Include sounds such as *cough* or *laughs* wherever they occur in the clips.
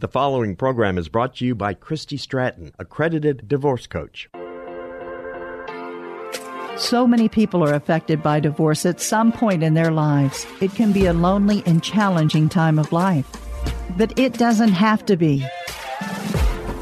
The following program is brought to you by Christy Stratton, accredited divorce coach. So many people are affected by divorce at some point in their lives. It can be a lonely and challenging time of life. But it doesn't have to be.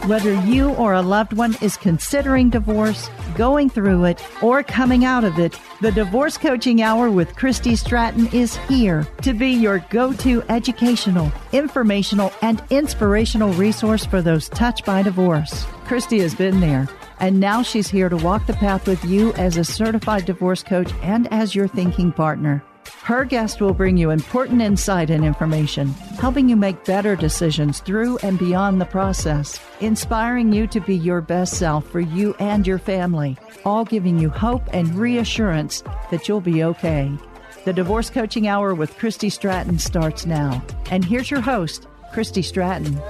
Whether you or a loved one is considering divorce, going through it, or coming out of it, the Divorce Coaching Hour with Christy Stratton is here to be your go to educational, informational, and inspirational resource for those touched by divorce. Christy has been there, and now she's here to walk the path with you as a certified divorce coach and as your thinking partner. Her guest will bring you important insight and information, helping you make better decisions through and beyond the process, inspiring you to be your best self for you and your family, all giving you hope and reassurance that you'll be okay. The Divorce Coaching Hour with Christy Stratton starts now. And here's your host, Christy Stratton.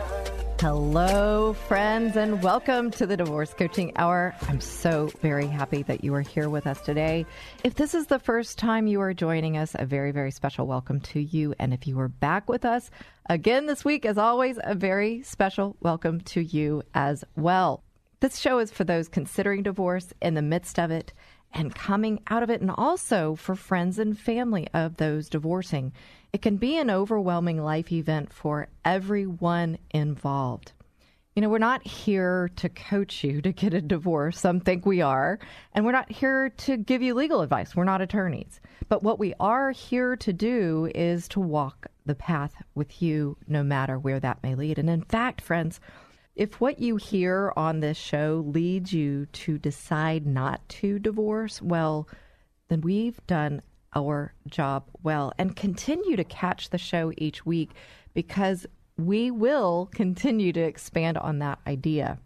Hello, friends, and welcome to the Divorce Coaching Hour. I'm so very happy that you are here with us today. If this is the first time you are joining us, a very, very special welcome to you. And if you are back with us again this week, as always, a very special welcome to you as well. This show is for those considering divorce in the midst of it and coming out of it, and also for friends and family of those divorcing. It can be an overwhelming life event for everyone involved. You know, we're not here to coach you to get a divorce. Some think we are. And we're not here to give you legal advice. We're not attorneys. But what we are here to do is to walk the path with you, no matter where that may lead. And in fact, friends, if what you hear on this show leads you to decide not to divorce, well, then we've done our job well and continue to catch the show each week because we will continue to expand on that idea.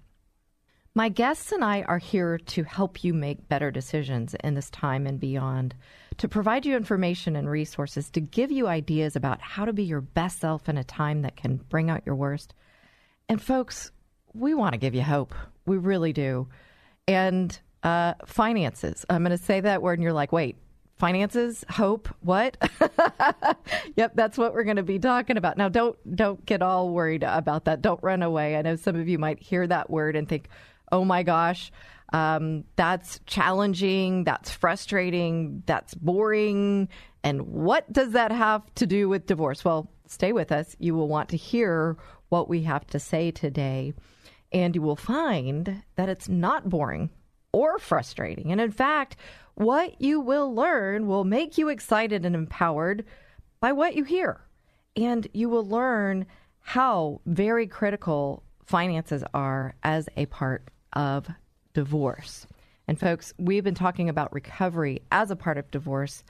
My guests and I are here to help you make better decisions in this time and beyond, to provide you information and resources, to give you ideas about how to be your best self in a time that can bring out your worst. And folks, we want to give you hope. We really do. And uh, finances. I'm going to say that word, and you're like, wait, finances hope what? *laughs* Yep that's what we're going to be talking about. Now don't don't get all worried about that. Don't run away. I know some of you might hear that word and think oh my gosh um, that's challenging that's frustrating that's boring and what does that have to do with divorce? Well stay with us. You will want to hear what we have to say today and you will find that it's not boring or frustrating. And in fact what you will learn will make you excited and empowered by what you hear. And you will learn how very critical finances are as a part of divorce. And folks, we've been talking about recovery as a part of divorce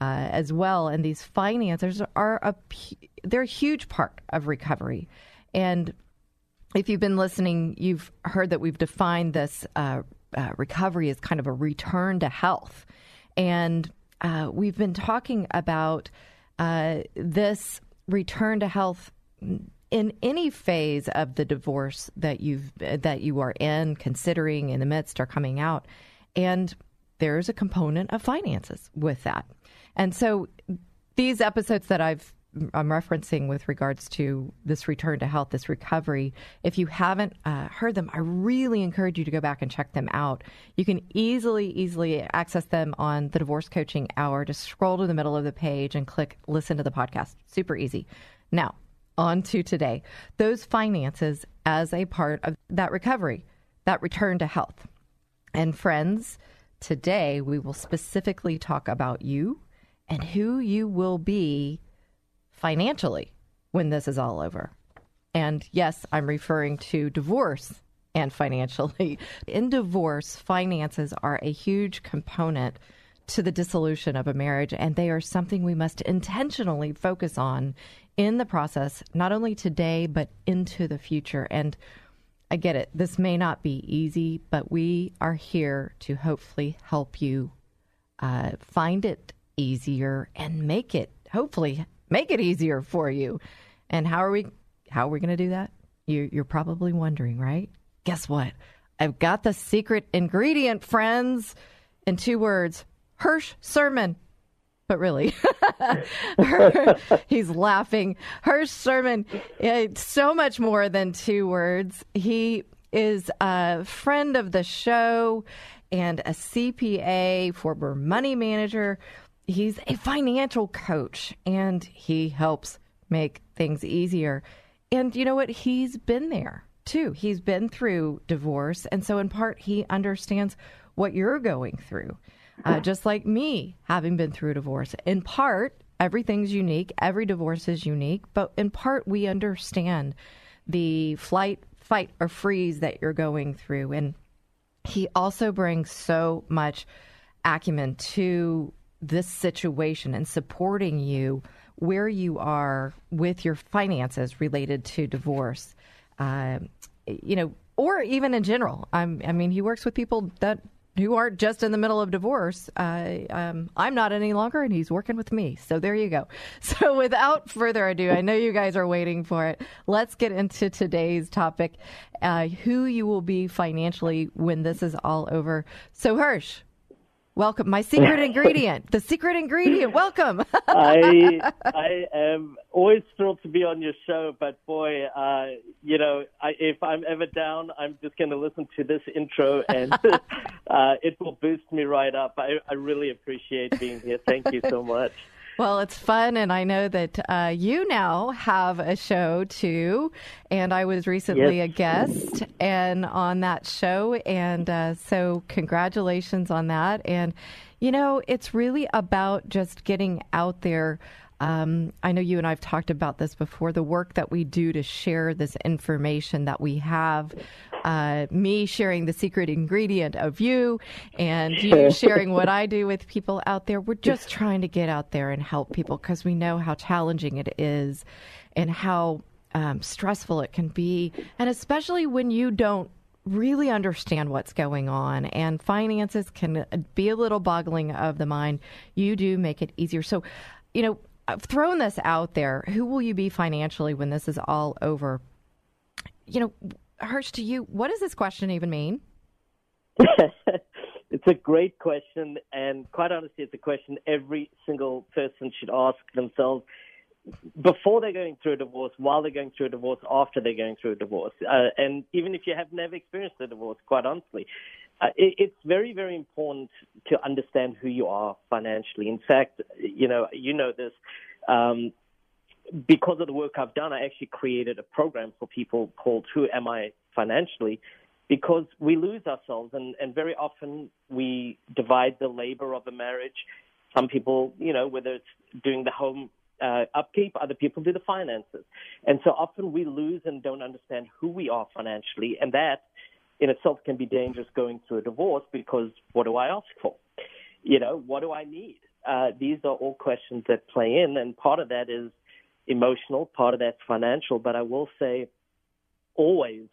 uh, as well. And these finances are a they're a huge part of recovery. And if you've been listening, you've heard that we've defined this uh, uh, recovery is kind of a return to health. And uh, we've been talking about uh, this return to health in any phase of the divorce that you've that you are in, considering in the midst or coming out, and there's a component of finances with that. And so these episodes that I've I'm referencing with regards to this return to health, this recovery. If you haven't uh, heard them, I really encourage you to go back and check them out. You can easily, easily access them on the Divorce Coaching Hour. Just scroll to the middle of the page and click listen to the podcast. Super easy. Now, on to today. Those finances as a part of that recovery, that return to health. And friends, today we will specifically talk about you and who you will be financially when this is all over. And yes, I'm referring to divorce and financially. *laughs* In divorce, finances are a huge component to the dissolution of a marriage, and they are something we must intentionally focus on in the process, not only today, but into the future. And I get it. This may not be easy, but we are here to hopefully help you uh, find it easier and make it, hopefully, make it easier for you. And how are we? How are we going to do that? You, you're probably wondering, right? Guess what? I've got the secret ingredient, friends. In two words, Hirsch Sherman but really, *laughs* he's laughing. Hirsch Sherman, so much more than two words. He is a friend of the show and a CPA, former money manager. He's a financial coach and he helps make things easier. And you know what? He's been there too. He's been through divorce. And so, in part, he understands what you're going through uh, just like me having been through a divorce. In part, everything's unique, every divorce is unique, but in part, we understand the flight, fight, or freeze that you're going through. And he also brings so much acumen to this situation and supporting you where you are with your finances related to divorce. Uh, you know, or even in general. I'm, I mean, he works with people that who aren't just in the middle of divorce. Uh, um, I'm not any longer, and he's working with me. So there you go. *laughs* So without further ado, I know you guys are waiting for it. Let's get into today's topic uh, who you will be financially when this is all over. So, Hirsch, Welcome, my secret *laughs* ingredient. The secret ingredient. Welcome. *laughs* I I am always thrilled to be on your show, but boy, uh, you know, I, if I'm ever down, I'm just going to listen to this intro, and *laughs* uh, it will boost me right up. I, I really appreciate being here. Thank you so much. Well, it's fun, and I know that uh, you now have a show too. And I was recently yes. a guest and on that show, and uh, so congratulations on that. And you know, it's really about just getting out there. Um, I know you and I've talked about this before the work that we do to share this information that we have uh, me sharing the secret ingredient of you and you *laughs* sharing what I do with people out there. We're just trying to get out there and help people because we know how challenging it is and how um, stressful it can be. And especially when you don't really understand what's going on and finances can be a little boggling of the mind. You do make it easier. So, you know, I've thrown this out there. Who will you be financially when this is all over? You know, Hirsch, to you, what does this question even mean? *laughs* it's a great question, and quite honestly, it's a question every single person should ask themselves before they're going through a divorce, while they're going through a divorce, after they're going through a divorce. Uh, and even if you have never experienced a divorce, quite honestly, uh, it, it's very, very important to understand who you are financially. In fact, you know, you know this. Um, because of the work I've done, I actually created a program for people called Who Am I Financially? Because we lose ourselves, and, and very often we divide the labor of a marriage. Some people, you know, whether it's doing the home uh, upkeep, other people do the finances. And so often we lose and don't understand who we are financially, and that in itself can be dangerous going through a divorce because what do I ask for? You know, what do I need? Uh, these are all questions that play in, and part of that is emotional, part of that's financial, but I will say always,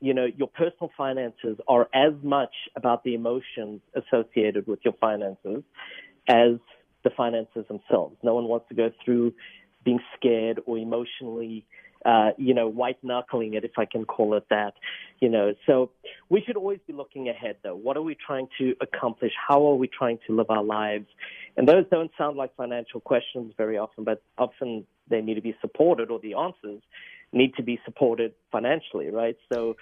you know, your personal finances are as much about the emotions associated with your finances as the finances themselves. No one wants to go through being scared or emotionally, uh, you know, white knuckling it, if I can call it that, you know. So we should always be looking ahead, though. What are we trying to accomplish? How are we trying to live our lives? And those don't sound like financial questions very often, but often they need to be supported or the answers need to be supported financially, right? So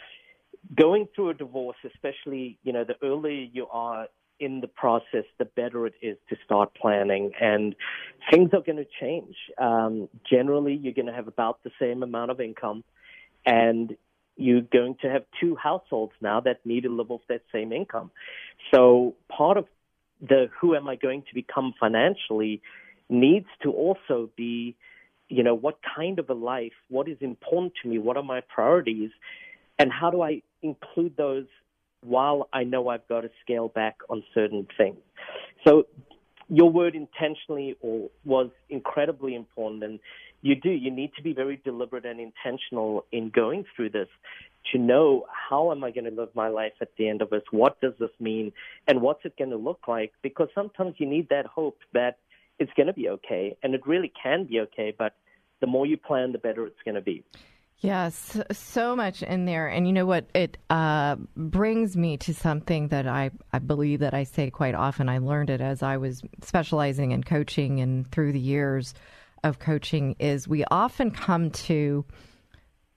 going through a divorce, especially, you know, the earlier you are in the process, the better it is to start planning. And things are going to change. Um, generally, you're going to have about the same amount of income, and you're going to have two households now that need to live off that same income. So part of the who am I going to become financially needs to also be you know, what kind of a life, what is important to me, what are my priorities, and how do I include those while I know I've got to scale back on certain things. So your word intentionally or was incredibly important and you do. You need to be very deliberate and intentional in going through this to know how am I going to live my life at the end of this? What does this mean? And what's it going to look like? Because sometimes you need that hope that it's going to be okay. And it really can be okay. But the more you plan, the better it's going to be. Yes, so much in there. And you know what? It uh, brings me to something that I, I believe that I say quite often. I learned it as I was specializing in coaching and through the years of coaching is we often come to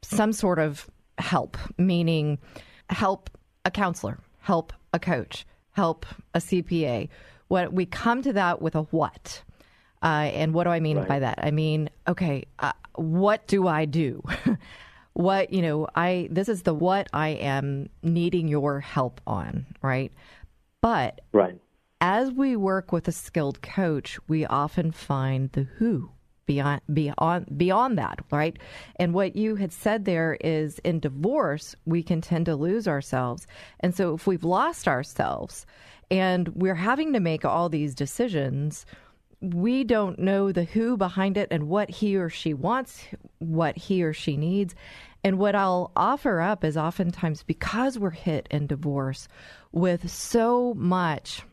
some sort of help, meaning help a counselor, help a coach, help a CPA. What we come to that with a what. Uh, and what do I mean right. by that? I mean, okay, uh, what do I do? *laughs* what, you know, I, this is the what I am needing your help on, right? But right. as we work with a skilled coach, we often find the who beyond beyond beyond that right and what you had said there is in divorce we can tend to lose ourselves and so if we've lost ourselves and we're having to make all these decisions we don't know the who behind it and what he or she wants, what he or she needs. And what I'll offer up is oftentimes because we're hit in divorce with so much,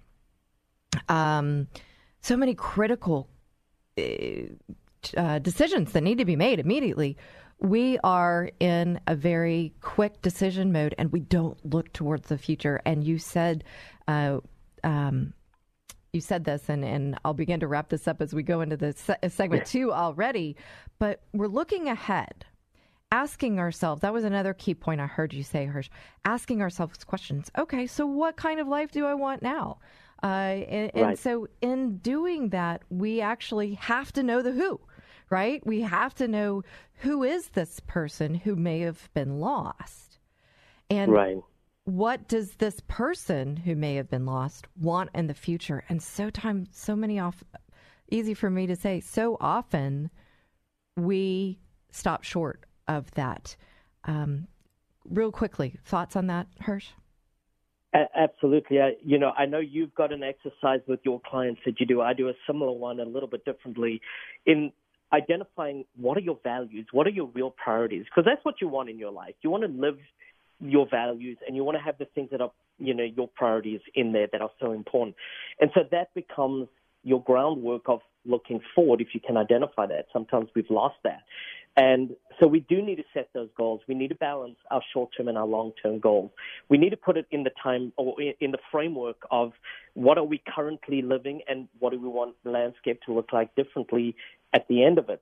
um, so many critical uh, decisions that need to be made immediately. We are in a very quick decision mode and we don't look towards the future. And you said, uh, um, you said this, and, and I'll begin to wrap this up as we go into the se- uh, segment two already. But we're looking ahead, asking ourselves that was another key point I heard you say, Hirsch, asking ourselves questions. Okay, so what kind of life do I want now? Uh, and, right. and so, in doing that, we actually have to know the who, right? We have to know who is this person who may have been lost. And right what does this person who may have been lost want in the future? And so time, so many off, easy for me to say. So often, we stop short of that. Um, real quickly, thoughts on that, Hirsch? Absolutely. I, you know, I know you've got an exercise with your clients that you do. I do a similar one a little bit differently in identifying what are your values, what are your real priorities, because that's what you want in your life. You want to live your values and you want to have the things that are, you know, your priorities in there that are so important. And so that becomes your groundwork of looking forward if you can identify that. Sometimes we've lost that. And so we do need to set those goals. We need to balance our short term and our long term goals. We need to put it in the time or in the framework of what are we currently living and what do we want the landscape to look like differently at the end of it.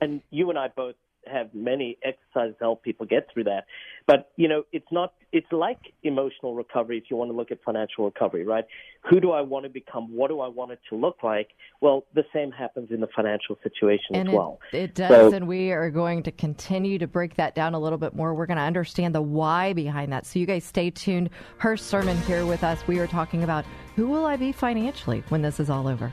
And you and I both have many exercises to help people get through that. But you know, it's not. It's like emotional recovery. If you want to look at financial recovery, right? Who do I want to become? What do I want it to look like? Well, the same happens in the financial situation and as well. It does, so, and we are going to continue to break that down a little bit more. We're going to understand the why behind that. So you guys stay tuned. Hirsch Sherman here with us. We are talking about who will I be financially when this is all over.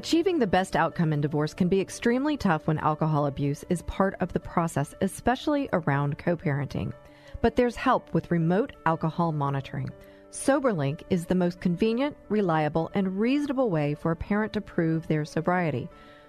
Achieving the best outcome in divorce can be extremely tough when alcohol abuse is part of the process, especially around co parenting. But there's help with remote alcohol monitoring. SoberLink is the most convenient, reliable, and reasonable way for a parent to prove their sobriety.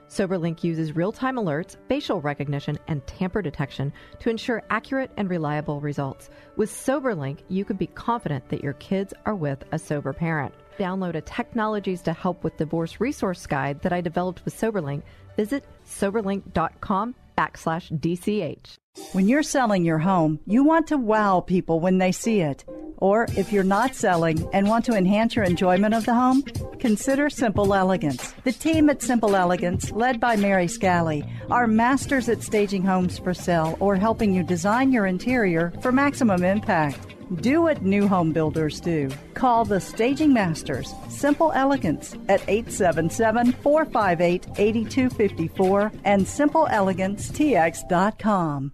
SoberLink uses real time alerts, facial recognition, and tamper detection to ensure accurate and reliable results. With SoberLink, you can be confident that your kids are with a sober parent download a Technologies to Help with Divorce resource guide that I developed with SoberLink, visit soberlink.com backslash DCH. When you're selling your home, you want to wow people when they see it. Or if you're not selling and want to enhance your enjoyment of the home, consider Simple Elegance. The team at Simple Elegance, led by Mary Scally, are masters at staging homes for sale or helping you design your interior for maximum impact. Do what new home builders do. Call the Staging Masters, Simple Elegance, at 877 458 8254 and SimpleEleganceTX.com.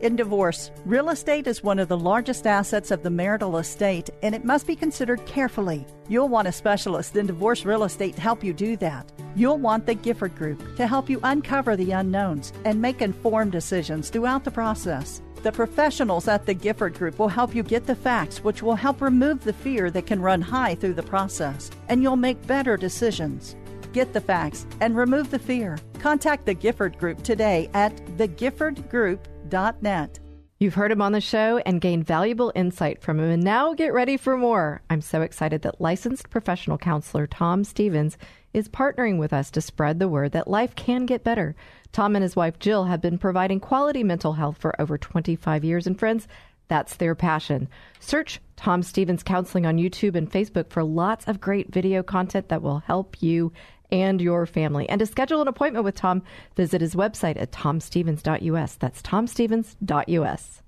In divorce, real estate is one of the largest assets of the marital estate, and it must be considered carefully. You'll want a specialist in divorce real estate to help you do that. You'll want the Gifford Group to help you uncover the unknowns and make informed decisions throughout the process. The professionals at the Gifford Group will help you get the facts, which will help remove the fear that can run high through the process, and you'll make better decisions. Get the facts and remove the fear. Contact the Gifford Group today at thegiffordgroup.com net. You've heard him on the show and gained valuable insight from him, and now get ready for more. I'm so excited that licensed professional counselor Tom Stevens is partnering with us to spread the word that life can get better. Tom and his wife Jill have been providing quality mental health for over 25 years, and friends, that's their passion. Search Tom Stevens Counseling on YouTube and Facebook for lots of great video content that will help you and your family. And to schedule an appointment with Tom, visit his website at tomstevens.us. That's tomstevens.us.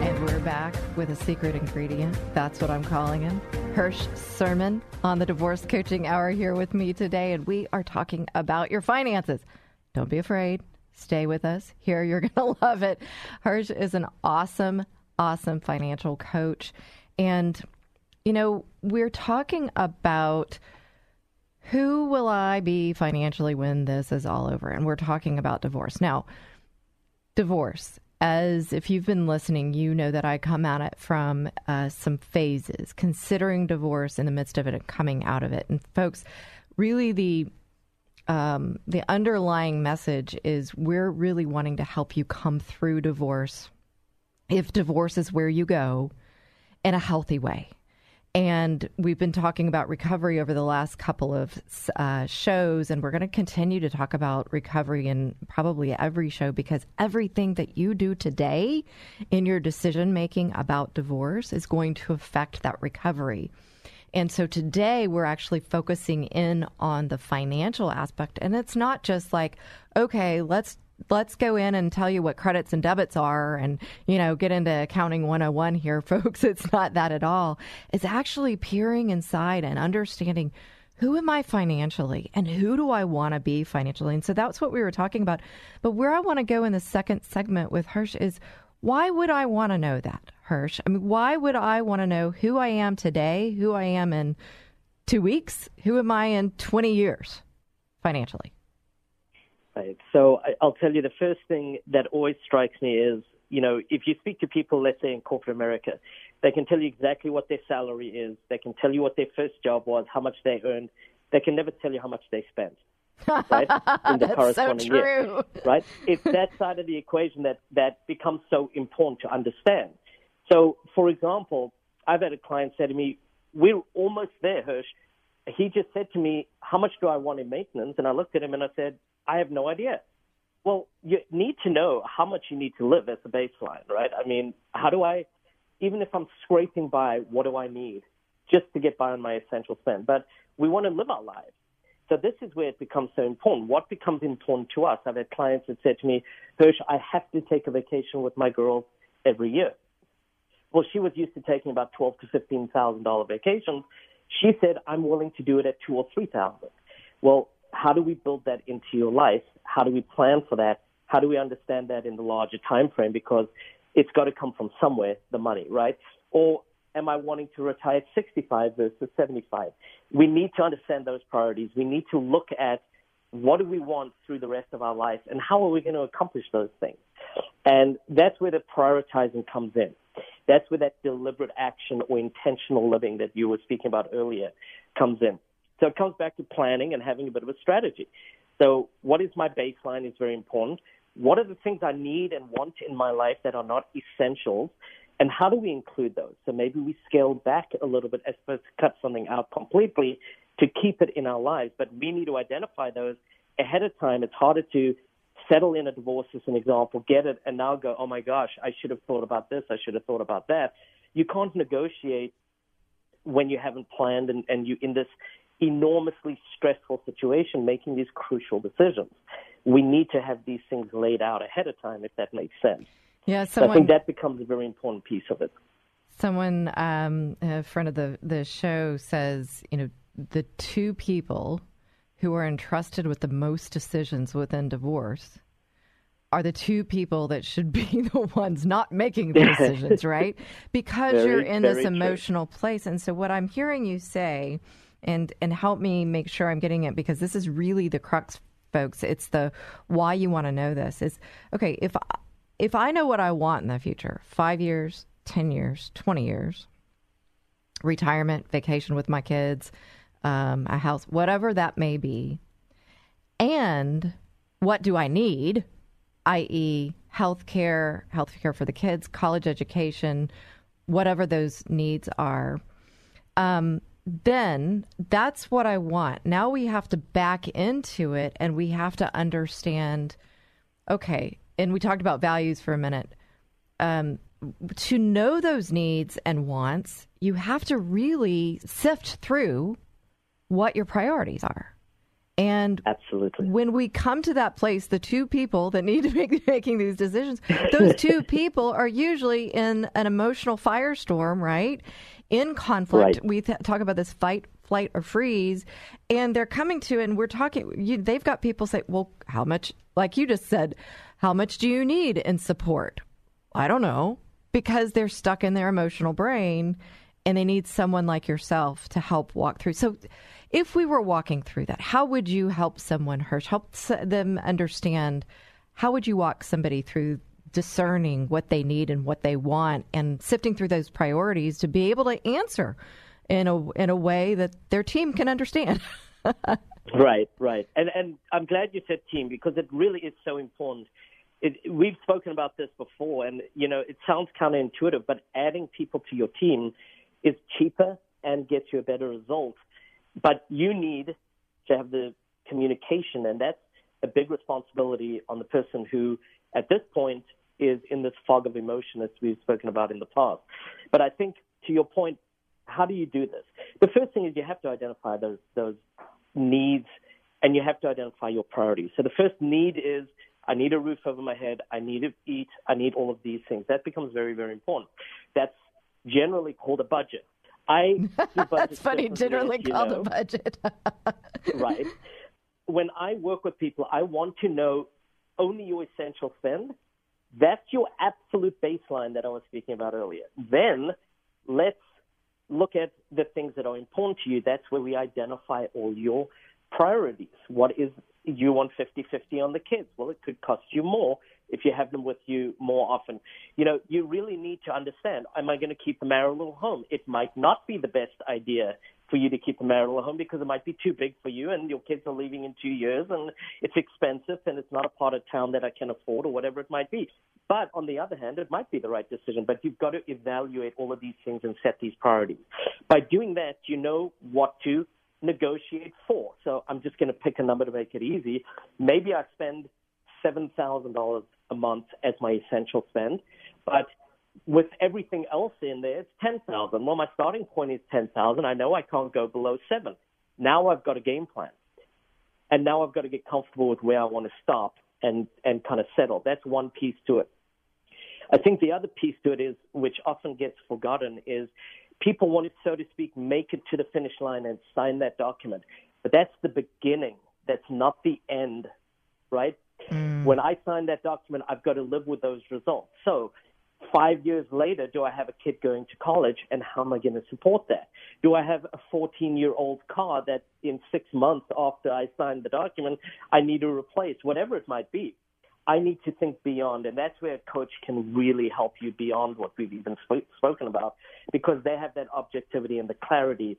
And we're back with a secret ingredient. That's what I'm calling him. Hirsch Sherman on the Divorce Coaching Hour here with me today, and we are talking about your finances. Don't be afraid. Stay with us. Here, you're going *laughs* to love it. Hirsch is an awesome, awesome financial coach. And, you know, we're talking about who will I be financially when this is all over? And we're talking about divorce. Now, divorce, as if you've been listening, you know that I come at it from uh, some phases, considering divorce in the midst of it and coming out of it. And, folks, really the um, the underlying message is we're really wanting to help you come through divorce, if divorce is where you go, in a healthy way. And we've been talking about recovery over the last couple of uh, shows, and we're going to continue to talk about recovery in probably every show because everything that you do today in your decision making about divorce is going to affect that recovery. And so today we're actually focusing in on the financial aspect. And it's not just like okay, let's let's go in and tell you what credits and debits are and you know get into accounting 101 here *laughs* folks. It's not that at all. It's actually peering inside and understanding who am i financially and who do i want to be financially? And so that's what we were talking about. But where i want to go in the second segment with hirsch is why would i want to know that Hirsch. I mean, why would I want to know who I am today, who I am in two weeks, who am I in 20 years financially? Right. So I'll tell you the first thing that always strikes me is, you know, if you speak to people, let's say in corporate America, they can tell you exactly what their salary is. They can tell you what their first job was, how much they earned. They can never tell you how much they spent. Right? *laughs* In the That's corresponding so true. Year, right? *laughs* It's that side of the equation that, that becomes so important to understand. So, for example, I've had a client say to me, We're almost there, Hirsch. He just said to me, How much do I want in maintenance? And I looked at him and I said, I have no idea. Well, you need to know how much you need to live as a baseline, right? I mean, how do I, even if I'm scraping by, what do I need just to get by on my essential spend? But we want to live our lives. So this is where it becomes so important. What becomes important to us? I've had clients that said to me, Hirsch, I have to take a vacation with my girls every year. Well, she was used to taking about twelve to fifteen thousand dollar vacations. She said, "I'm willing to do it at two or three thousand. Well, how do we build that into your life? How do we plan for that? How do we understand that in the larger time frame? Because it's got to come from somewhere, the money, right? Or am I wanting to retire at 65 versus 75? We need to understand those priorities. We need to look at what do we want through the rest of our life, and how are we going to accomplish those things? And that's where the prioritizing comes in. That's where that deliberate action or intentional living that you were speaking about earlier comes in. So it comes back to planning and having a bit of a strategy. So, what is my baseline is very important. What are the things I need and want in my life that are not essentials? And how do we include those? So maybe we scale back a little bit as opposed to cut something out completely to keep it in our lives. But we need to identify those ahead of time. It's harder to settle in a divorce as an example, get it, and now go, oh my gosh, I should have thought about this, I should have thought about that. You can't negotiate when you haven't planned and, and you in this enormously stressful situation making these crucial decisions. We need to have these things laid out ahead of time, if that makes sense. Yeah, someone, so I think that becomes a very important piece of it. Someone, um, a friend of the the show, says, you know, the two people who are entrusted with the most decisions within divorce are the two people that should be *laughs* the ones not making the *laughs* decisions, right? Because very, you're in this true. emotional place. And so what I'm hearing you say and and help me make sure I'm getting it because this is really the crux folks. It's the why you want to know this is okay, if if I know what I want in the future, 5 years, 10 years, 20 years, retirement, vacation with my kids, um, a house, whatever that may be. And what do I need, i.e., health care, health care for the kids, college education, whatever those needs are. Um, then that's what I want. Now we have to back into it and we have to understand okay, and we talked about values for a minute. Um, to know those needs and wants, you have to really sift through what your priorities are. And absolutely, when we come to that place, the two people that need to be *laughs* making these decisions, those *laughs* two people are usually in an emotional firestorm, right? In conflict, right. we th- talk about this fight, flight, or freeze, and they're coming to, and we're talking. You, they've got people say, "Well, how much?" Like you just said, how much do you need in support? I don't know because they're stuck in their emotional brain and they need someone like yourself to help walk through. So, if we were walking through that, how would you help someone, Hirsch, help them understand? How would you walk somebody through discerning what they need and what they want, and sifting through those priorities to be able to answer in a in a way that their team can understand? *laughs* right, right, and and I'm glad you said team because it really is so important. It, we've spoken about this before, and you know it sounds counterintuitive, but adding people to your team is cheaper and gets you a better result. But you need to have the communication, and that's a big responsibility on the person who, at this point, is in this fog of emotion as we've spoken about in the past. But I think, to your point, how do you do this? The first thing is you have to identify those those needs, and you have to identify your priorities. So the first need is I need a roof over my head. I need to eat. I need all of these things. That becomes very, very important. That's generally called a budget. I *laughs* That's funny, generally called know. a budget. *laughs* right. When I work with people, I want to know only your essential spend. That's your absolute baseline that I was speaking about earlier. Then let's look at the things that are important to you. That's where we identify all your priorities. What is you want 50-50 on the kids? Well, it could cost you more if you have them with you more often. You know, you really need to understand, am I going to keep the marital home? It might not be the best idea for you to keep the marital home because it might be too big for you and your kids are leaving in two years and it's expensive and it's not a part of town that I can afford or whatever it might be. But on the other hand, it might be the right decision, but you've got to evaluate all of these things and set these priorities. By doing that, you know what to negotiate for. So I'm just going to pick a number to make it easy. Maybe I spend $7,000 a month as my essential spend, but with everything else in there, it's 10,000. Well, my starting point is 10,000. I know I can't go below seven. Now I've got a game plan. And now I've got to get comfortable with where I want to stop and, and kind of settle. That's one piece to it. I think the other piece to it is, which often gets forgotten, is people want to, so to speak, make it to the finish line and sign that document. But that's the beginning. That's not the end, right? Mm. When I sign that document, I've got to live with those results. So five years later, do I have a kid going to college and how am I going to support that? Do I have a 14 year old car that in six months after I sign the document, I need to replace, whatever it might be? I need to think beyond, and that's where a coach can really help you beyond what we've even sp- spoken about, because they have that objectivity and the clarity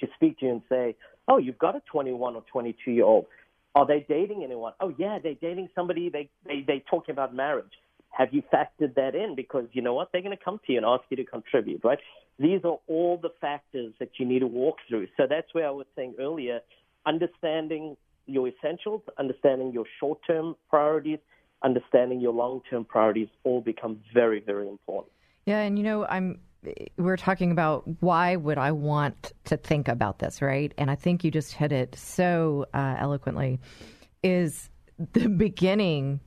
to speak to you and say, "Oh, you've got a 21 or 22 year old. Are they dating anyone? Oh, yeah, they're dating somebody. They they they talking about marriage. Have you factored that in? Because you know what, they're going to come to you and ask you to contribute, right? These are all the factors that you need to walk through. So that's where I was saying earlier, understanding your essentials, understanding your short term priorities, understanding your long term priorities all become very, very important. Yeah, and you know, I'm we're talking about why would I want to think about this, right? And I think you just hit it so uh, eloquently. Is the beginning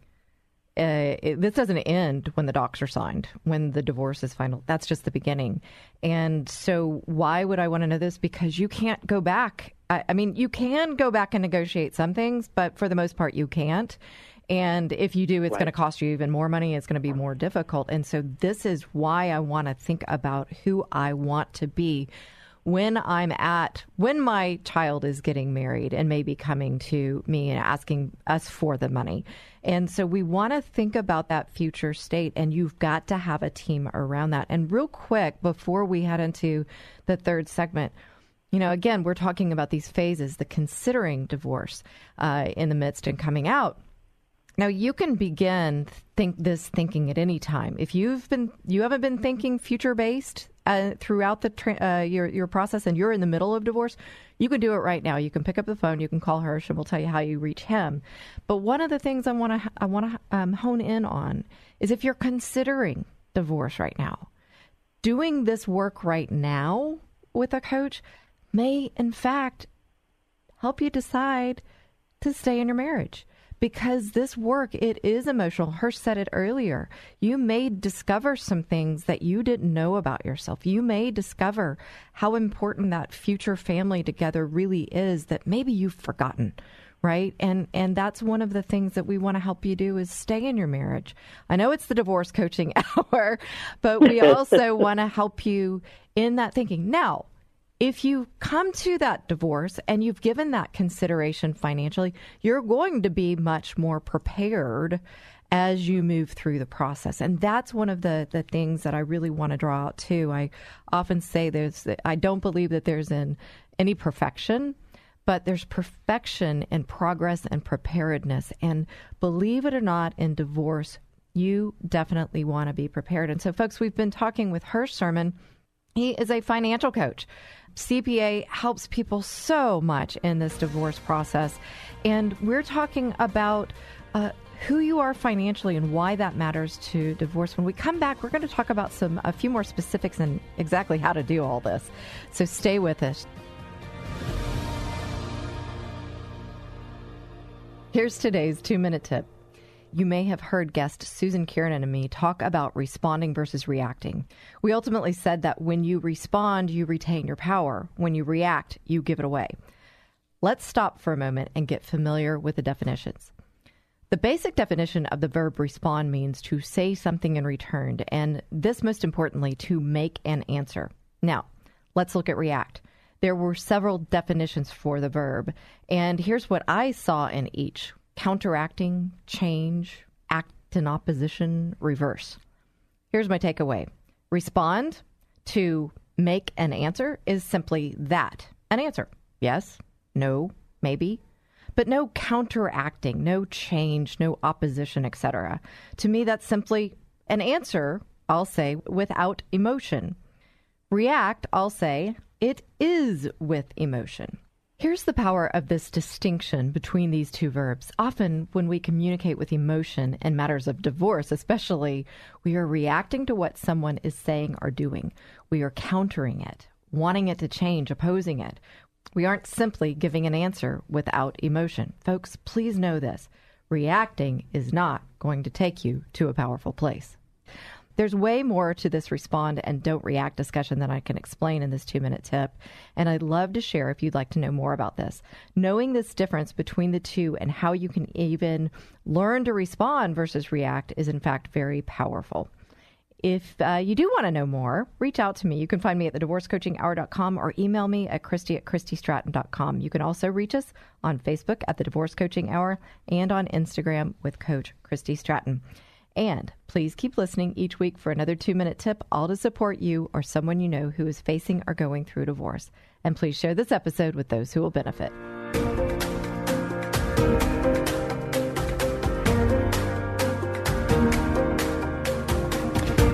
uh, it, this doesn't end when the docs are signed, when the divorce is final. That's just the beginning. And so, why would I want to know this? Because you can't go back. I, I mean, you can go back and negotiate some things, but for the most part, you can't. And if you do, it's right. going to cost you even more money. It's going to be more difficult. And so, this is why I want to think about who I want to be when I'm at, when my child is getting married and maybe coming to me and asking us for the money. And so we want to think about that future state, and you've got to have a team around that. And real quick, before we head into the third segment, you know, again, we're talking about these phases, the considering divorce uh, in the midst and coming out. Now you can begin think this thinking at any time. If you've been you haven't been thinking future based uh, throughout the tra- uh, your your process, and you're in the middle of divorce, you can do it right now. You can pick up the phone, you can call her, we'll tell you how you reach him. But one of the things I want to I want to um, hone in on is if you're considering divorce right now, doing this work right now with a coach may in fact help you decide to stay in your marriage. Because this work it is emotional. Hirsch said it earlier. You may discover some things that you didn't know about yourself. You may discover how important that future family together really is that maybe you've forgotten right? And and that's one of the things that we want to help you do is stay in your marriage. I know it's the divorce coaching *laughs* hour but we *laughs* also want to help you in that thinking. Now if you come to that divorce and you've given that consideration financially, you're going to be much more prepared as you move through the process. And that's one of the, the things that I really want to draw out too. I often say there's I don't believe that there's an, any perfection, but there's perfection in progress and preparedness. And believe it or not, in divorce, you definitely want to be prepared. And so, folks, we've been talking with Hirsch Sherman. He is a financial coach. CPA helps people so much in this divorce process. And we're talking about uh, who you are financially and why that matters to divorce. When we come back, we're going to talk about some a few more specifics and exactly how to do all this. So stay with us. Here's today's two minute tip. You may have heard guest Susan Kieran and me talk about responding versus reacting. We ultimately said that when you respond, you retain your power. When you react, you give it away. Let's stop for a moment and get familiar with the definitions. The basic definition of the verb respond means to say something in return, and this, most importantly, to make an answer. Now, let's look at react. There were several definitions for the verb, and here's what I saw in each counteracting, change, act in opposition, reverse. Here's my takeaway respond to make an answer is simply that an answer. Yes, no, maybe, but no counteracting, no change, no opposition, etc. To me, that's simply an answer, I'll say, without emotion. React, I'll say, it is with emotion. Here's the power of this distinction between these two verbs. Often, when we communicate with emotion in matters of divorce, especially, we are reacting to what someone is saying or doing. We are countering it, wanting it to change, opposing it. We aren't simply giving an answer without emotion. Folks, please know this reacting is not going to take you to a powerful place. There's way more to this respond and don't react discussion than I can explain in this two minute tip. And I'd love to share if you'd like to know more about this. Knowing this difference between the two and how you can even learn to respond versus react is, in fact, very powerful. if uh, you do want to know more, reach out to me. You can find me at thedivorcecoachinghour.com or email me at christy at christystratton.com. You can also reach us on Facebook at The Divorce Coaching Hour and on Instagram with Coach Christy Stratton. And please keep listening each week for another two minute tip, all to support you or someone you know who is facing or going through divorce. And please share this episode with those who will benefit.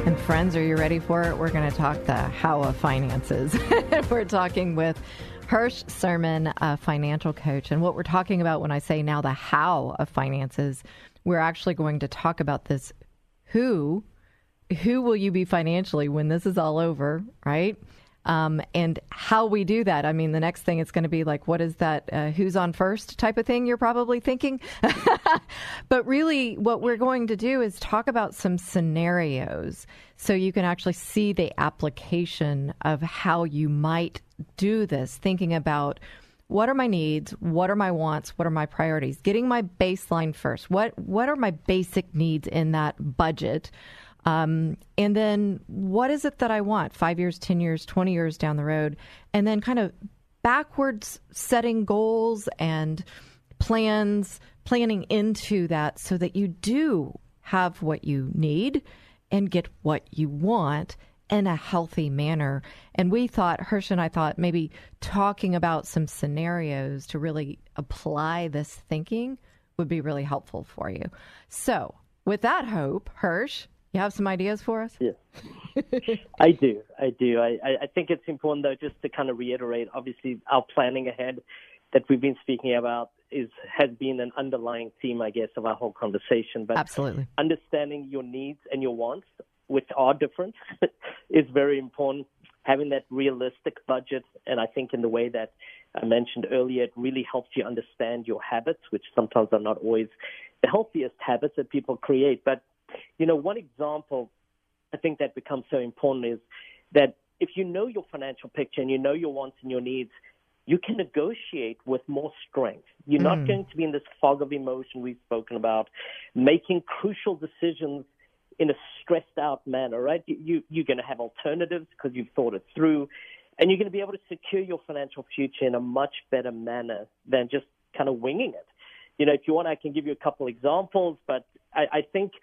And friends, are you ready for it? We're going to talk the how of finances. *laughs* we're talking with Hirsch Sherman, a financial coach. And what we're talking about when I say now the how of finances we're actually going to talk about this. Who who will you be financially when this is all over right? Um, and how we do that. I mean the next thing it's going to be like what is that uh, who's on first type of thing you're probably thinking? *laughs* But really what we're going to do is talk about some scenarios so you can actually see the application of how you might do this thinking about what are my needs? What are my wants? What are my priorities? Getting my baseline first. What what are my basic needs in that budget? Um, and then what is it that i want? Five years ten years 20 years down the road. And then kind of backwards setting goals and plans planning into that so that you do have what you need and get what you want in a healthy manner. And we thought, Hirsch and I thought maybe talking about some scenarios to really apply this thinking would be really helpful for you. So, with that hope, Hirsch, you have some ideas for us? Yeah, *laughs* I do. I do. I, I think it's important, though, just to kind of reiterate obviously, our planning ahead that we've been speaking about is has been an underlying theme, I guess, of our whole conversation. But absolutely understanding your needs and your wants which are different, *laughs* is very important. Having that realistic budget, and I think in the way that I mentioned earlier, it really helps you understand your habits, which sometimes are not always the healthiest habits that people create. But, you know, one example I think that becomes so important is that if you know your financial picture and you know your wants and your needs, you can negotiate with more strength. You're mm. not going to be in this fog of emotion we've spoken about, making crucial decisions in a stressed out manner, right? You, you're going to have alternatives because you've thought it through, and you're going to be able to secure your financial future in a much better manner than just kind of winging it. You know, if you want, I can give you a couple examples, but I, I think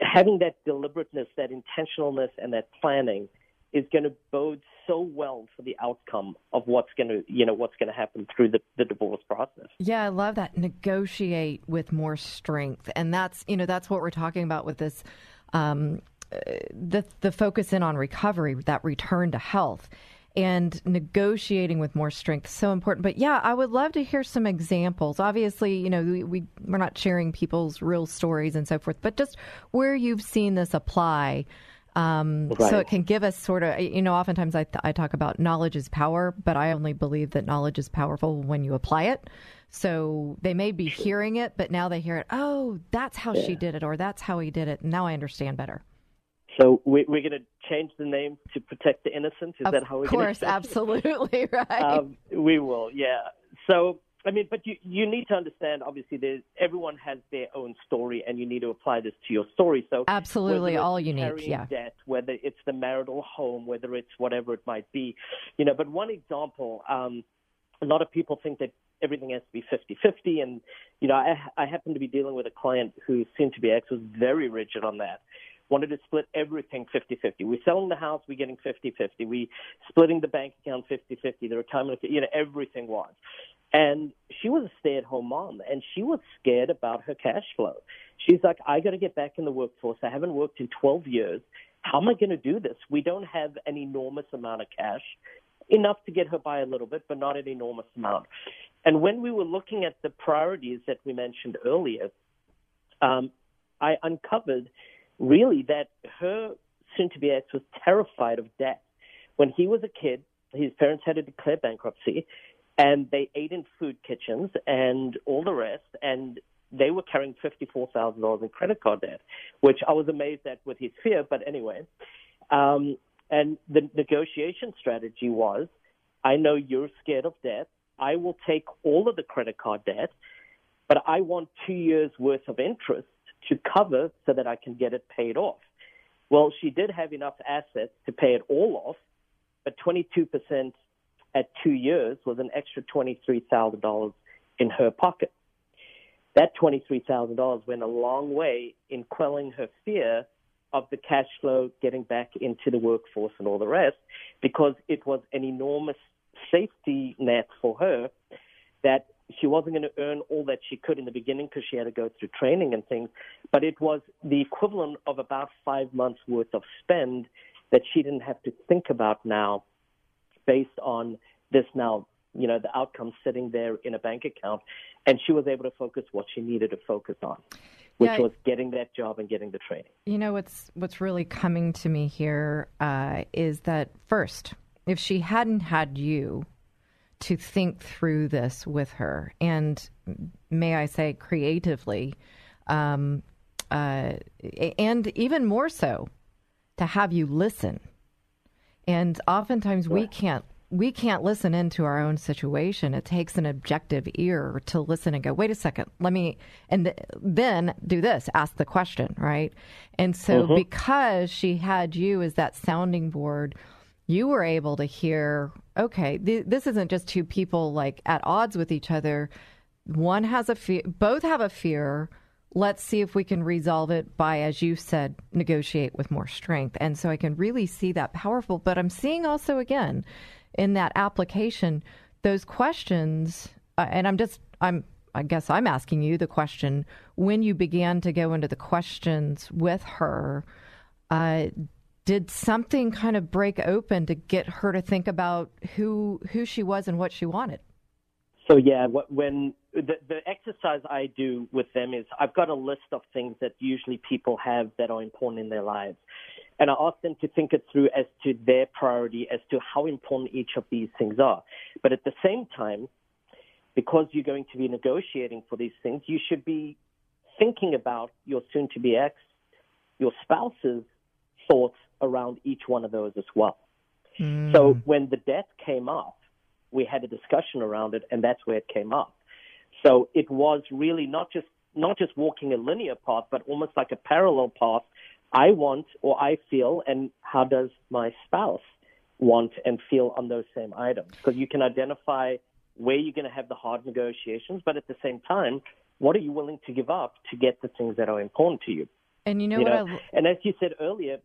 having that deliberateness, that intentionalness, and that planning is going to bode so well for the outcome of what's going to you know what's going to happen through the, the divorce process yeah i love that negotiate with more strength and that's you know that's what we're talking about with this um, the the focus in on recovery, that return to health, and negotiating with more strength so important. But yeah, I would love to hear some examples. Obviously, you know, we, we we're not sharing people's real stories and so forth, but just where you've seen this apply. Um, right. So it can give us sort of, you know, oftentimes I, I talk about knowledge is power, but I only believe that knowledge is powerful when you apply it. So they may be hearing it, but now they hear it. Oh, that's how yeah. she did it, or that's how he did it. Now I understand better. So we, are going to change the name to protect the innocent. Is of that how we're going to? Of course, absolutely *laughs* right. Um, we will, yeah. So I mean, but you you need to understand. Obviously, there's everyone has their own story, and you need to apply this to your story. So absolutely, all you need, yeah. Debt, whether it's the marital home, whether it's whatever it might be, you know. But one example. Um, a lot of people think that everything has to be 50-50 and you know I, I happen to be dealing with a client who seemed to be ex was very rigid on that wanted to split everything 50-50 we're selling the house we're getting 50-50 we splitting the bank account 50-50 the retirement you know everything was and she was a stay-at-home mom and she was scared about her cash flow she's like i got to get back in the workforce i haven't worked in 12 years how am I going to do this? We don't have an enormous amount of cash enough to get her by a little bit, but not an enormous amount. And when we were looking at the priorities that we mentioned earlier, um, I uncovered really that her soon to be ex was terrified of debt. When he was a kid, his parents had to declare bankruptcy, and they ate in food kitchens and all the rest, and they were carrying $54,000 in credit card debt, which I was amazed at with his fear, but anyway. Um, and the negotiation strategy was I know you're scared of debt. I will take all of the credit card debt, but I want two years worth of interest to cover so that I can get it paid off. Well, she did have enough assets to pay it all off, but 22% at two years was an extra $23,000 in her pocket. That $23,000 went a long way in quelling her fear of the cash flow getting back into the workforce and all the rest because it was an enormous safety net for her that she wasn't going to earn all that she could in the beginning because she had to go through training and things, but it was the equivalent of about five months worth of spend that she didn't have to think about now based on this now, you know, the outcome sitting there in a bank account. And she was able to focus what she needed to focus on, which yeah, was getting that job and getting the training. You know, what's, what's really coming to me here uh, is that first, if she hadn't had you to think through this with her, and may I say creatively, um, uh, and even more so, to have you listen. And oftentimes we can't we can't listen into our own situation. It takes an objective ear to listen and go, wait a second, let me, and th- then do this, ask the question, right? And so mm-hmm. because she had you as that sounding board, you were able to hear, okay, th- this isn't just two people like at odds with each other. One has a fear, both have a fear. Let's see if we can resolve it by, as you said, negotiate with more strength. And so I can really see that powerful. But I'm seeing also again in that application those questions, uh, and I'm just, I'm, I guess I'm asking you the question when you began to go into the questions with her. Uh, did something kind of break open to get her to think about who who she was and what she wanted? So yeah, what, when the, the exercise I do with them is I've got a list of things that usually people have that are important in their lives, and I ask them to think it through as to their priority, as to how important each of these things are. But at the same time, because you're going to be negotiating for these things, you should be thinking about your soon-to-be ex, your spouse's thoughts around each one of those as well. Mm. So when the death came up, we had a discussion around it, and that's where it came up. So it was really not just not just walking a linear path, but almost like a parallel path. I want or I feel, and how does my spouse want and feel on those same items? Because you can identify where you're going to have the hard negotiations, but at the same time, what are you willing to give up to get the things that are important to you? And you know, you know I... and as you said earlier,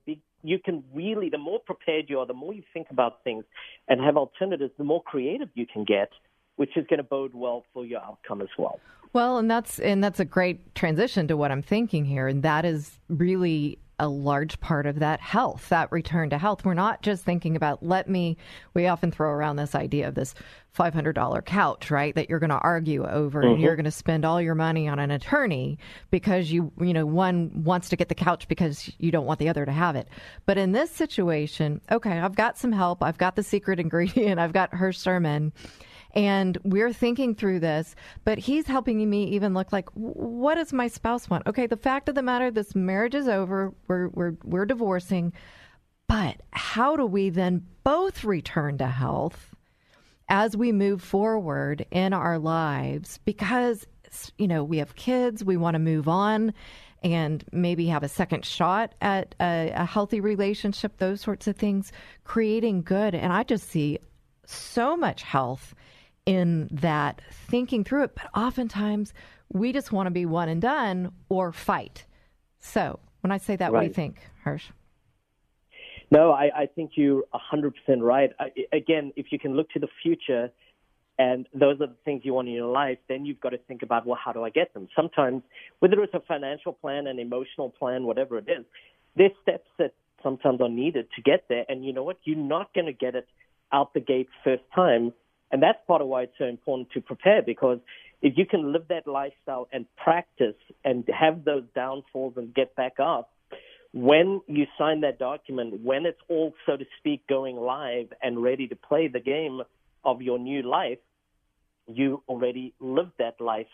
you can really, the more prepared you are, the more you think about things and have alternatives, the more creative you can get, which is going to bode well for your outcome as well. Well, and that's and that's a great transition to what I'm thinking here, and that is really a large part of that health, that return to health. We're not just thinking about, let me, we often throw around this idea of this $500 couch, right? That you're going to argue over mm-hmm. and you're going to spend all your money on an attorney because you, you know, one wants to get the couch because you don't want the other to have it. But in this situation, okay, I've got some help. I've got the secret *laughs* ingredient. I've got Hirsch Sherman and we're thinking through this but he's helping me even look like what does my spouse want? Okay the fact of the matter this marriage is over we're we're we're divorcing but how do we then both return to health as we move forward in our lives? Because you know we have kids we want to move on and maybe have a second shot at a, a, healthy relationship those sorts of things creating good. And i just see so much health in that thinking through it. But oftentimes we just want to be one and done or fight. So when I say that, right. what do you think, Hirsch? No, I, I think you're 100% right. I, again, if you can look to the future and those are the things you want in your life, then you've got to think about, well, how do I get them? Sometimes, whether it's a financial plan, an emotional plan, whatever it is, there's steps that sometimes are needed to get there. And you know what? You're not going to get it out the gate first time and that's part of why it's so important to prepare because if you can live that lifestyle and practice and have those downfalls and get back up, when you sign that document, when it's all, so to speak, going live and ready to play the game of your new life, you already lived that life,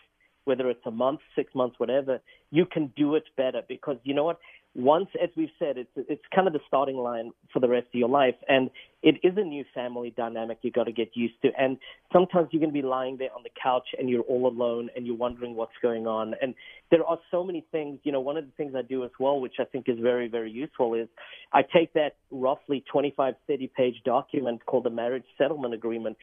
whether it's a month, six months, whatever, you can do it better because you know what? Once, as we've said, it's, it's kind of the starting line for the rest of your life. And it is a new family dynamic you've got to get used to. And sometimes you're going to be lying there on the couch and you're all alone and you're wondering what's going on. And there are so many things. You know, one of the things I do as well, which I think is very, very useful, is I take that roughly 25, 30 page document called the marriage settlement agreement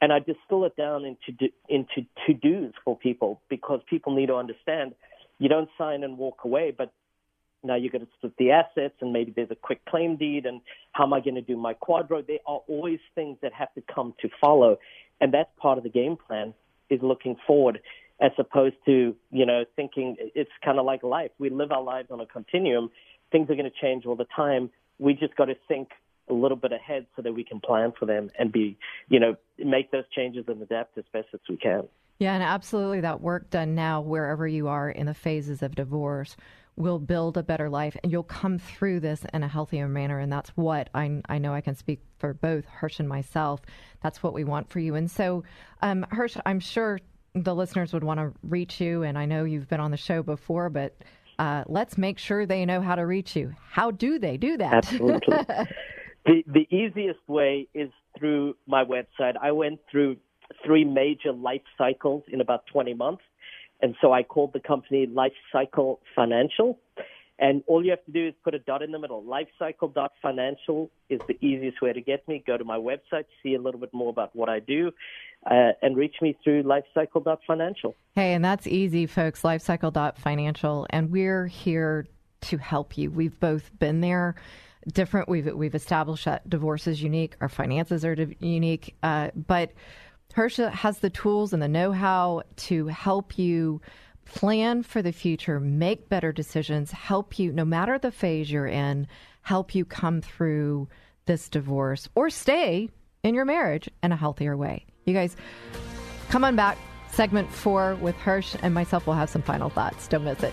and I distill it down into do, into to dos for people because people need to understand you don't sign and walk away, but now you're going to split the assets and maybe there's a quitclaim deed and how am I going to do my QDRO? There are always things that have to come to follow. And that's part of the game plan is looking forward as opposed to, you know, thinking it's kind of like life. We live our lives on a continuum. Things are going to change all the time. We just got to think a little bit ahead so that we can plan for them and be, you know, make those changes and adapt as best as we can. Yeah, and absolutely that work done now, wherever you are in the phases of divorce, will build a better life and you'll come through this in a healthier manner. And that's what I, I know I can speak for both Hirsch and myself. That's what we want for you. And so, um, Hirsch, I'm sure the listeners would want to reach you. And I know you've been on the show before, but uh, let's make sure they know how to reach you. How do they do that? Absolutely. *laughs* the, the easiest way is through my website. I went through three major life cycles in about 20 months. And so I called the company Life Cycle Financial. And all you have to do is put a dot in the middle. Lifecycle.financial is the easiest way to get me. Go to my website, see a little bit more about what I do, uh, and reach me through lifecycle.financial. Hey, and that's easy, folks. Lifecycle.financial. And we're here to help you. We've both been there. Different. We've we've established that divorce is unique. Our finances are unique, uh, but Hersha has the tools and the know how to help you plan for the future, make better decisions, help you, no matter the phase you're in, help you come through this divorce or stay in your marriage in a healthier way. You guys, come on back. Segment four with Hirsch and myself will have some final thoughts. Don't miss it.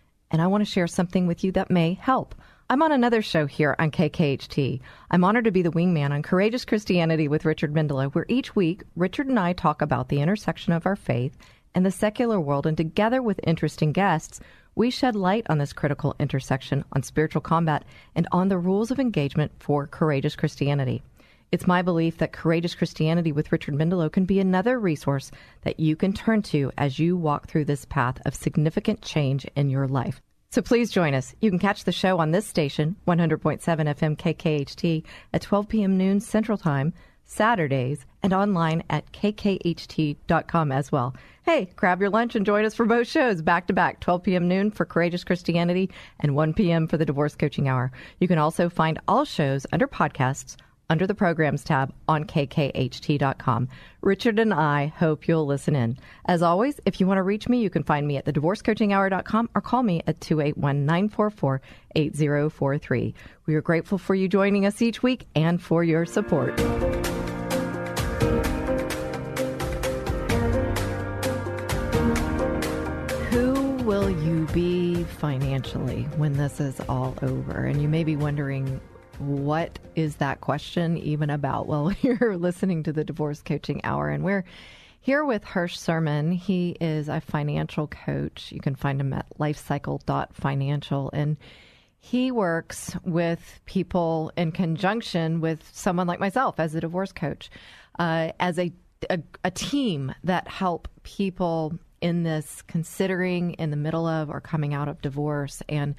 and I want to share something with you that may help. I'm on another show here on KKHT. I'm honored to be the wingman on Courageous Christianity with Richard Mendelow, where each week Richard and I talk about the intersection of our faith and the secular world, and together with interesting guests, we shed light on this critical intersection on spiritual combat and on the rules of engagement for courageous Christianity. It's my belief that Courageous Christianity with Richard Mendelow can be another resource that you can turn to as you walk through this path of significant change in your life. So please join us. You can catch the show on this station, 100.7 FM KKHT, at 12 p.m. noon Central Time, Saturdays, and online at kkht.com as well. Hey, grab your lunch and join us for both shows back to back, 12 p.m. noon for Courageous Christianity and 1 p.m. for the Divorce Coaching Hour. You can also find all shows under podcasts under the programs tab on kkht.com. Richard and I hope you'll listen in. As always, if you want to reach me, you can find me at thedivorcecoachinghour.com or call me at 281 944 8043. We are grateful for you joining us each week and for your support. Will you be financially when this is all over? And you may be wondering, what is that question even about? Well, *laughs* you're listening to the Divorce Coaching Hour, and we're here with Hirsch Sherman. He is a financial coach. You can find him at lifecycle.financial. And he works with people in conjunction with someone like myself as a divorce coach, uh, as a, a, a team that help people in this considering in the middle of or coming out of divorce and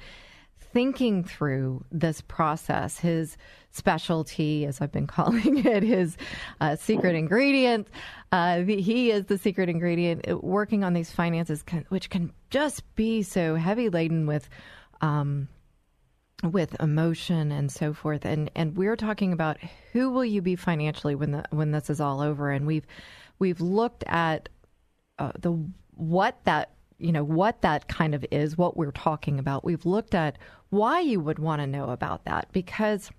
thinking through this process, his specialty, as I've been *laughs* calling it, his uh, secret ingredient. Uh, he is the secret ingredient uh, working on these finances, can, which can just be so heavy laden with. Um, with emotion and so forth and and we're talking about who will you be financially when the when this is all over and we've we've looked at uh, the what that you know what that kind of is what we're talking about. We've looked at why you would want to know about that because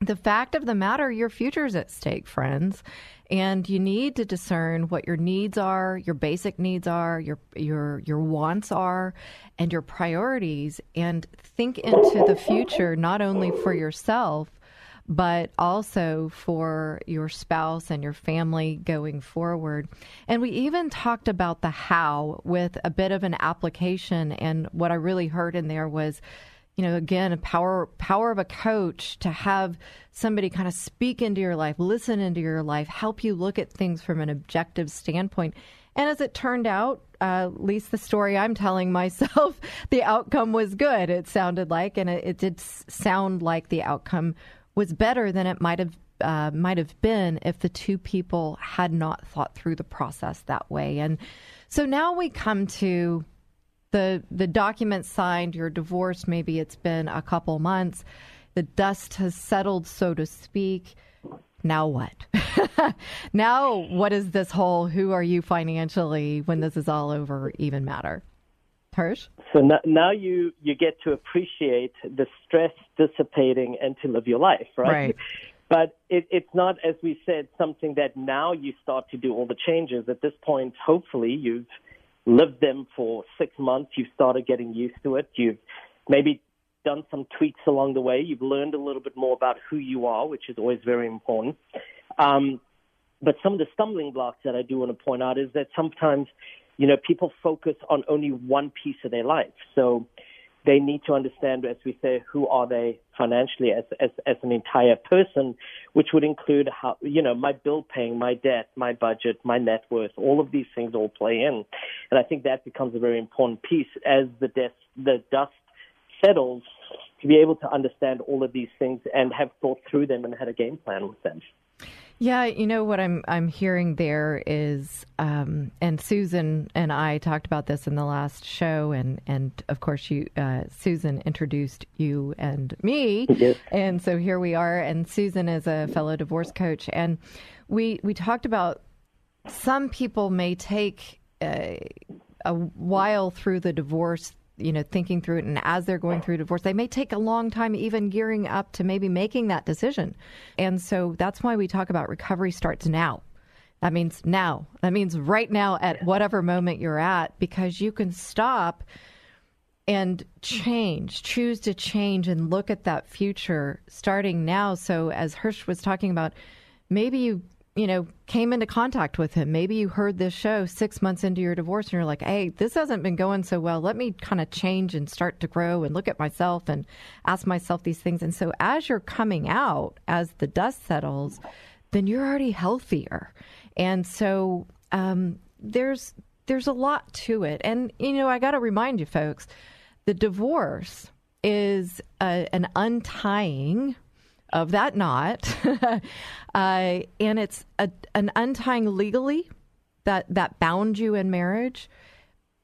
the fact of the matter, your future is at stake, friends, and you need to discern what your needs are, your basic needs are, your your your wants are, and your priorities, and think into the future not only for yourself but also for your spouse and your family going forward. And we even talked about the how with a bit of an application. And what I really heard in there was you know, again, a power power of a coach to have somebody kind of speak into your life, listen into your life, help you look at things from an objective standpoint. And as it turned out, uh, at least the story I'm telling *laughs* myself, the outcome was good. It sounded like, and it, it did sound like the outcome was better than it might have uh, might have been if the two people had not thought through the process that way. And so now we come to the the document signed, your divorce. maybe it's been a couple months, the dust has settled, so to speak. Now what? *laughs* now what is this whole who are you financially when this is all over even matter? Hirsch? So now you you get to appreciate the stress dissipating and to live your life, right? Right. But it, it's not, as we said, something that now you start to do all the changes. At this point, hopefully, you've lived them for six months. You've started getting used to it. You've maybe done some tweaks along the way. You've learned a little bit more about who you are, which is always very important. Um, but some of the stumbling blocks that I do want to point out is that sometimes, you know, people focus on only one piece of their life. So they need to understand, as we say, who are they financially as, as, as an entire person, which would include how, you know, my bill paying, my debt, my budget, my net worth, all of these things all play in. And I think that becomes a very important piece as the, des- the dust settles to be able to understand all of these things and have thought through them and had a game plan with them. Yeah, you know what I'm I'm hearing there is, um, and Susan and I talked about this in the last show, and and of course you, uh, Susan introduced you and me, yes. and so here we are. And Susan is a fellow divorce coach, and we we talked about some people may take a, a while through the divorce you know thinking through it and as they're going through divorce they may take a long time even gearing up to maybe making that decision. And so that's why we talk about recovery starts now. That means now. That means right now at whatever moment you're at because you can stop and change choose to change and look at that future starting now. So as hirsch was talking about maybe you you know, came into contact with him. Maybe you heard this show six months into your divorce and you're like, hey, this hasn't been going so well. Let me kind of change and start to grow and look at myself and ask myself these things. And so as you're coming out, as the dust settles, then you're already healthier. And so um, there's there's a lot to it. And, you know, I got to remind you folks, the divorce is a, an untying of that knot, *laughs* uh, and it's a, an untying legally that that bound you in marriage.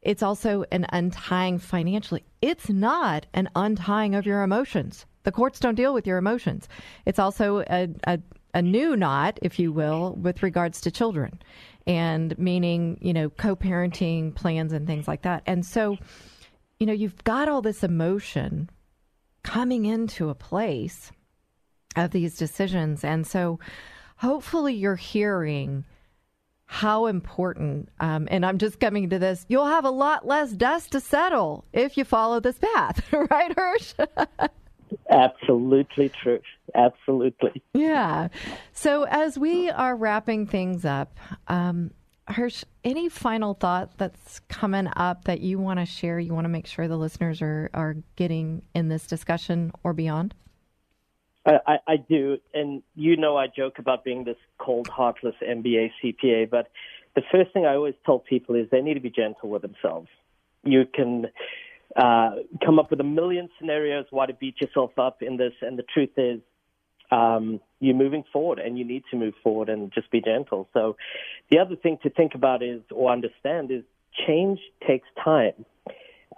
It's also an untying financially. It's not an untying of your emotions. The courts don't deal with your emotions. It's also a, a, a new knot, if you will, with regards to children, and meaning you know co-parenting plans and things like that. And so, you know, you've got all this emotion coming into a place of these decisions. And so hopefully you're hearing how important, um, and I'm just coming to this, you'll have a lot less dust to settle if you follow this path, *laughs* right, Hirsch? Absolutely true. Absolutely. Yeah. So as we are wrapping things up, um, Hirsch, any final thought that's coming up that you want to share? You want to make sure the listeners are, are getting in this discussion or beyond? I, I do, and you know I joke about being this cold, heartless MBA CPA, but the first thing I always tell people is they need to be gentle with themselves. You can uh, come up with a million scenarios why to beat yourself up in this, and the truth is um, you're moving forward, and you need to move forward and just be gentle. So the other thing to think about is or understand is change takes time.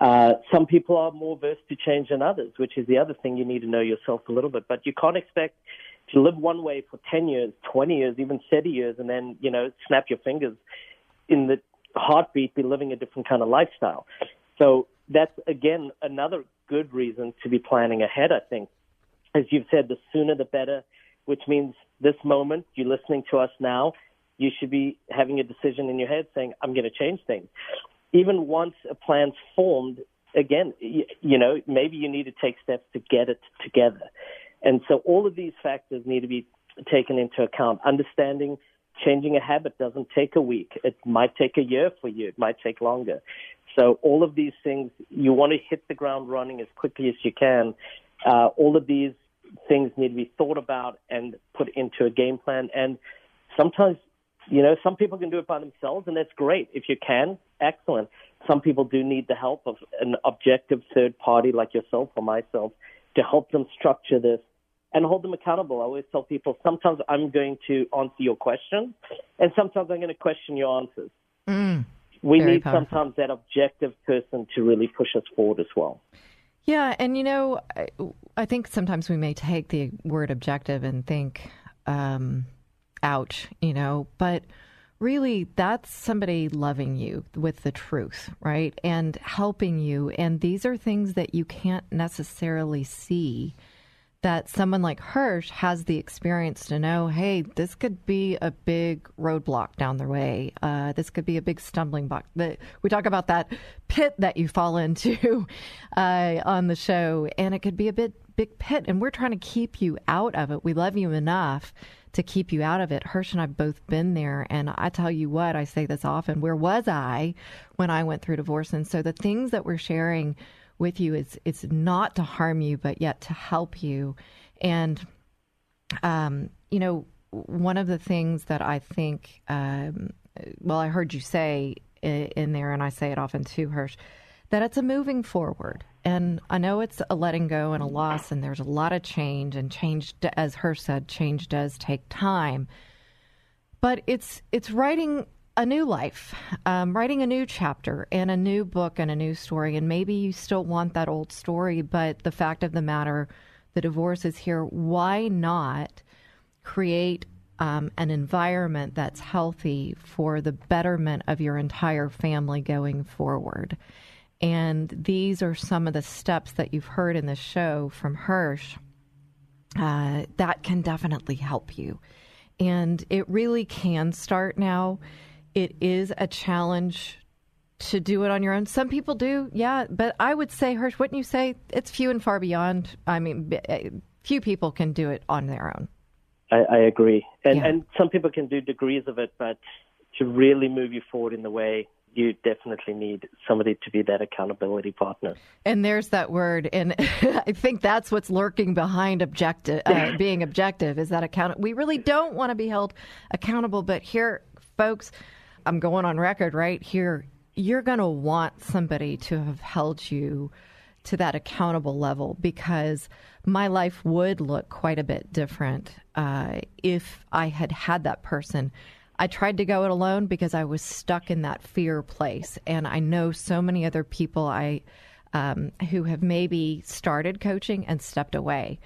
Uh, some people are more versed to change than others, which is the other thing you need to know yourself a little bit. But you can't expect to live one way for 10 years, 20 years, even 30 years, and then, you know, snap your fingers in the heartbeat, be living a different kind of lifestyle. So that's, again, another good reason to be planning ahead, I think. As you've said, the sooner the better, which means this moment, you're listening to us now, you should be having a decision in your head saying, I'm going to change things. Even once a plan's formed, again, you, you know, maybe you need to take steps to get it together. And so all of these factors need to be taken into account. Understanding changing a habit doesn't take a week. It might take a year for you. It might take longer. So all of these things, you want to hit the ground running as quickly as you can. Uh, all of these things need to be thought about and put into a game plan. And sometimes, you know, some people can do it by themselves, and that's great. If you can, excellent. Some people do need the help of an objective third party like yourself or myself to help them structure this and hold them accountable. I always tell people sometimes I'm going to answer your question, and sometimes I'm going to question your answers. Mm, we need powerful. sometimes that objective person to really push us forward as well. Yeah, and you know, I, I think sometimes we may take the word objective and think, um, ouch, you know, but really that's somebody loving you with the truth, right? And helping you. And these are things that you can't necessarily see that someone like Hirsch has the experience to know, hey, this could be a big roadblock down the way. Uh, this could be a big stumbling block. We talk about that pit that you fall into *laughs* uh, on the show, and it could be a bit big pit, and we're trying to keep you out of it. We love you enough to keep you out of it. Hirsch and I've both been there, and I tell you what, I say this often. Where was I when I went through divorce? And so the things that we're sharing with you is it's not to harm you, but yet to help you. And um, you know, one of the things that I think, um, well, I heard you say in there, and I say it often too, Hirsch, that it's a moving forward. And I know it's a letting go and a loss, and there's a lot of change, and change, as her said, change does take time. But it's it's writing a new life, um, writing a new chapter and a new book and a new story. And maybe you still want that old story, but the fact of the matter, the divorce is here. Why not create um, an environment that's healthy for the betterment of your entire family going forward? And these are some of the steps that you've heard in the show from Hirsch uh, that can definitely help you. And it really can start now it is a challenge to do it on your own. Some people do, yeah, but I would say, Hirsch, wouldn't you say it's few and far beyond? I mean, eh, few people can do it on their own. I, I agree, and Yeah. and some people can do degrees of it, but to really move you forward in the way, you definitely need somebody to be that accountability partner. And there's that word, and *laughs* I think that's what's lurking behind objective, uh, *laughs* being objective, is that account. We really don't want to be held accountable, but here, folks, I'm going on record right here. You're going to want somebody to have held you to that accountable level because my life would look quite a bit different uh, if I had had that person. I tried to go it alone because I was stuck in that fear place, and I know so many other people I um, who have maybe started coaching and stepped away.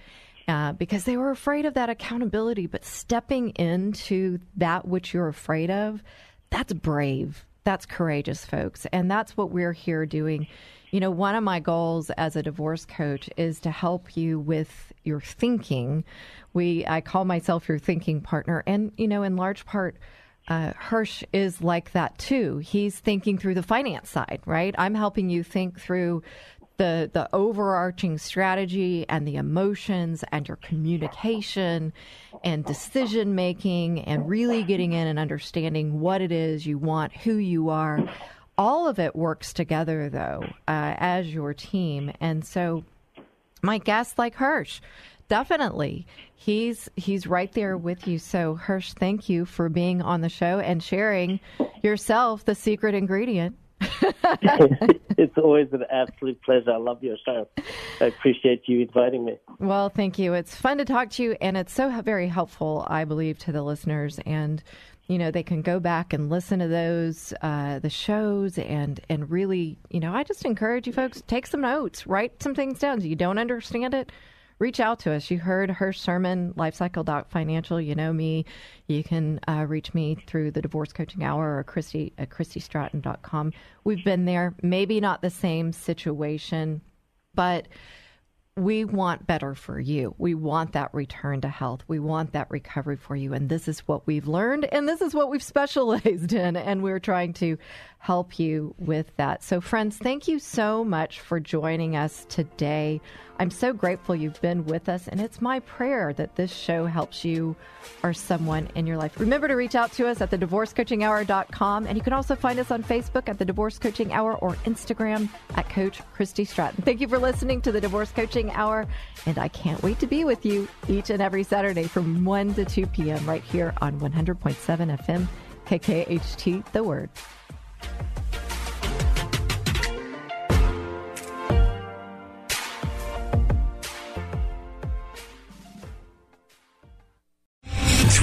Uh, because they were afraid of that accountability, but stepping into that which you're afraid of, that's brave. That's courageous, folks. And that's what we're here doing. You know, one of my goals as a divorce coach is to help you with your thinking. We, I call myself your thinking partner. And, you know, in large part, uh, Hirsch is like that too. He's thinking through the finance side, right? I'm helping you think through the the overarching strategy and the emotions and your communication and decision making and really getting in and understanding what it is you want, who you are. All of it works together though uh, as your team, and so my guest like Hirsch. Definitely. He's he's right there with you. So Hirsch, thank you for being on the show and sharing yourself the secret ingredient. *laughs* it's always an absolute pleasure. I love your show. I appreciate you inviting me. Well, thank you. It's fun to talk to you and it's so very helpful, I believe, to the listeners and you know they can go back and listen to those uh, the shows and and really you know I just encourage you folks take some notes, write some things down. If you don't understand it, reach out to us. You heard Hirsch Sherman, Lifecycle Financial. You know me. You can uh, reach me through the Divorce Coaching Hour or Christy at ChristyStratton.com. We've been there. Maybe not the same situation, but we want better for you. We want that return to health. We want that recovery for you. And this is what we've learned and this is what we've *laughs* specialized in. And we're trying to help you with that. So, friends, thank you so much for joining us today. I'm so grateful you've been with us, and it's my prayer that this show helps you or someone in your life. Remember to reach out to us at thedivorcecoachinghour.com. and you can also find us on Facebook at the Divorce Coaching Hour or Instagram at Coach Christy Stratton. Thank you for listening to the Divorce Coaching Hour, and I can't wait to be with you each and every Saturday from 1 to 2 p.m. right here on 100.7 FM KKHT, The Word.